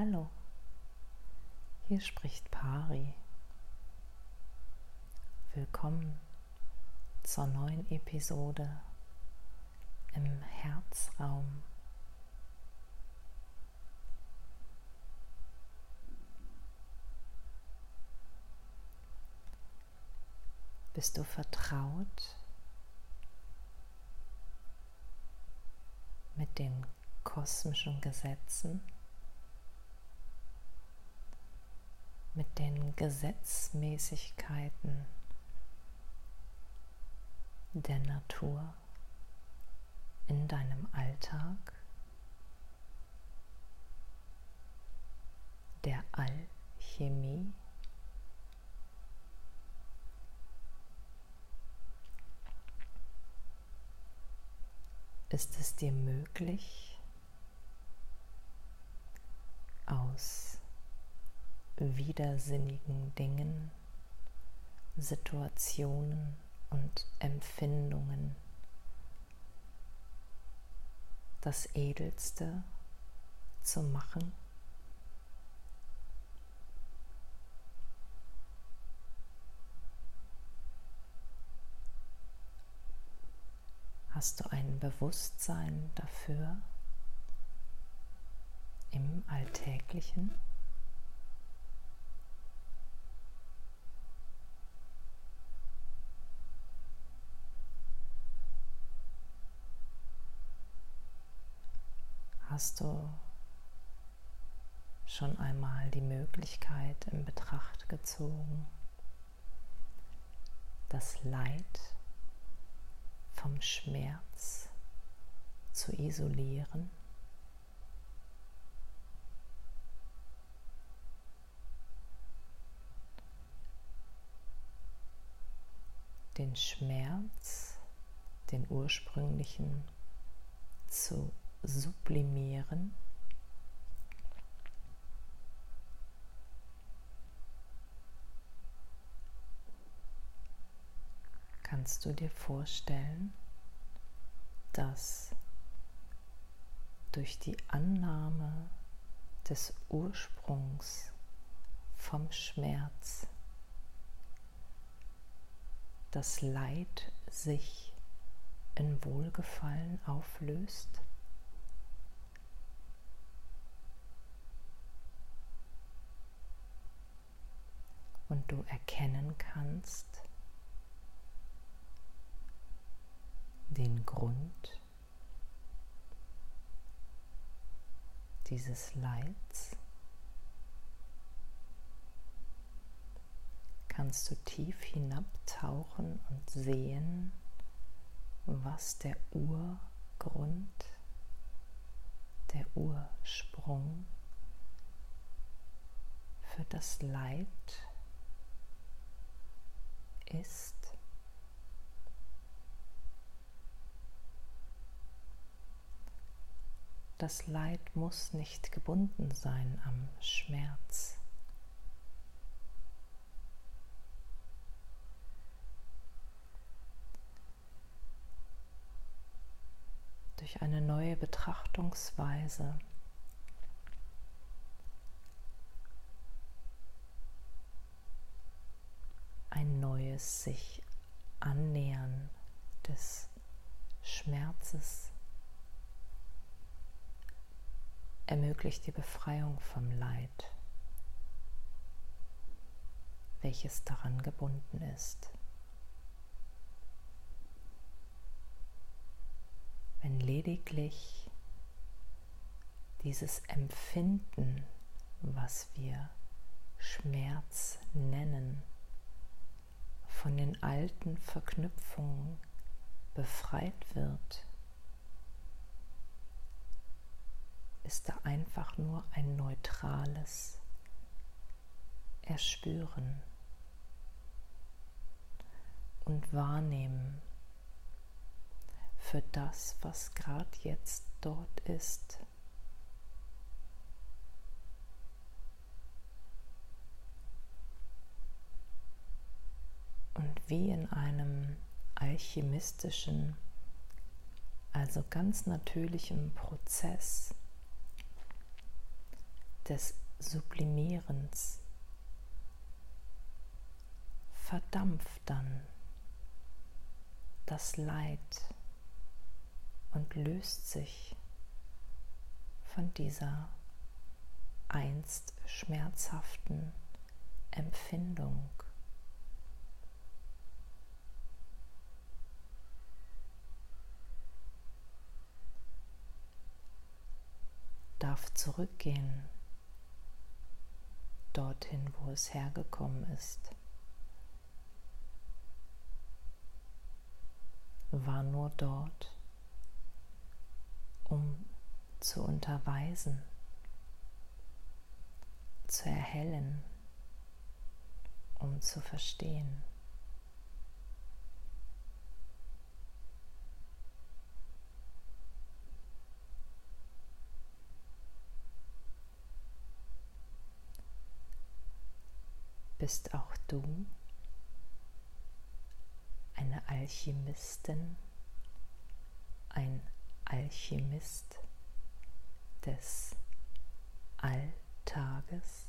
Hallo, hier spricht Pari. Willkommen zur neuen Episode im Herzraum. Bist du vertraut mit den kosmischen Gesetzen? Mit den Gesetzmäßigkeiten der Natur in deinem Alltag, der Alchemie. Ist es dir möglich, aus widersinnigen Dingen, Situationen und Empfindungen das Edelste zu machen? Hast du ein Bewusstsein dafür im Alltäglichen? Hast du schon einmal die Möglichkeit in Betracht gezogen, das Leid vom Schmerz zu isolieren? Den Schmerz, den ursprünglichen, zu sublimieren. Kannst du dir vorstellen, dass durch die Annahme des Ursprungs vom Schmerz das Leid sich in Wohlgefallen auflöst? Und du erkennen kannst den Grund dieses Leids, kannst du tief hinabtauchen und sehen, was der Urgrund, der Ursprung für das Leid ist. Das Leid muss nicht gebunden sein am Schmerz. Durch eine neue Betrachtungsweise ein neues sich annähern des Schmerzes ermöglicht die Befreiung vom Leid, welches daran gebunden ist. Wenn lediglich dieses Empfinden, was wir Schmerz nennen, von den alten Verknüpfungen befreit wird, ist da einfach nur ein neutrales Erspüren und Wahrnehmen für das, was gerade jetzt dort ist. und wie in einem alchemistischen, also ganz natürlichen Prozess des Sublimierens verdampft dann das Leid und löst sich von dieser einst schmerzhaften Empfindung. Zurückgehen dorthin, wo es hergekommen ist. War nur dort, um zu unterweisen, zu erhellen, um zu verstehen. Bist auch du eine Alchemistin, ein Alchemist des Alltages?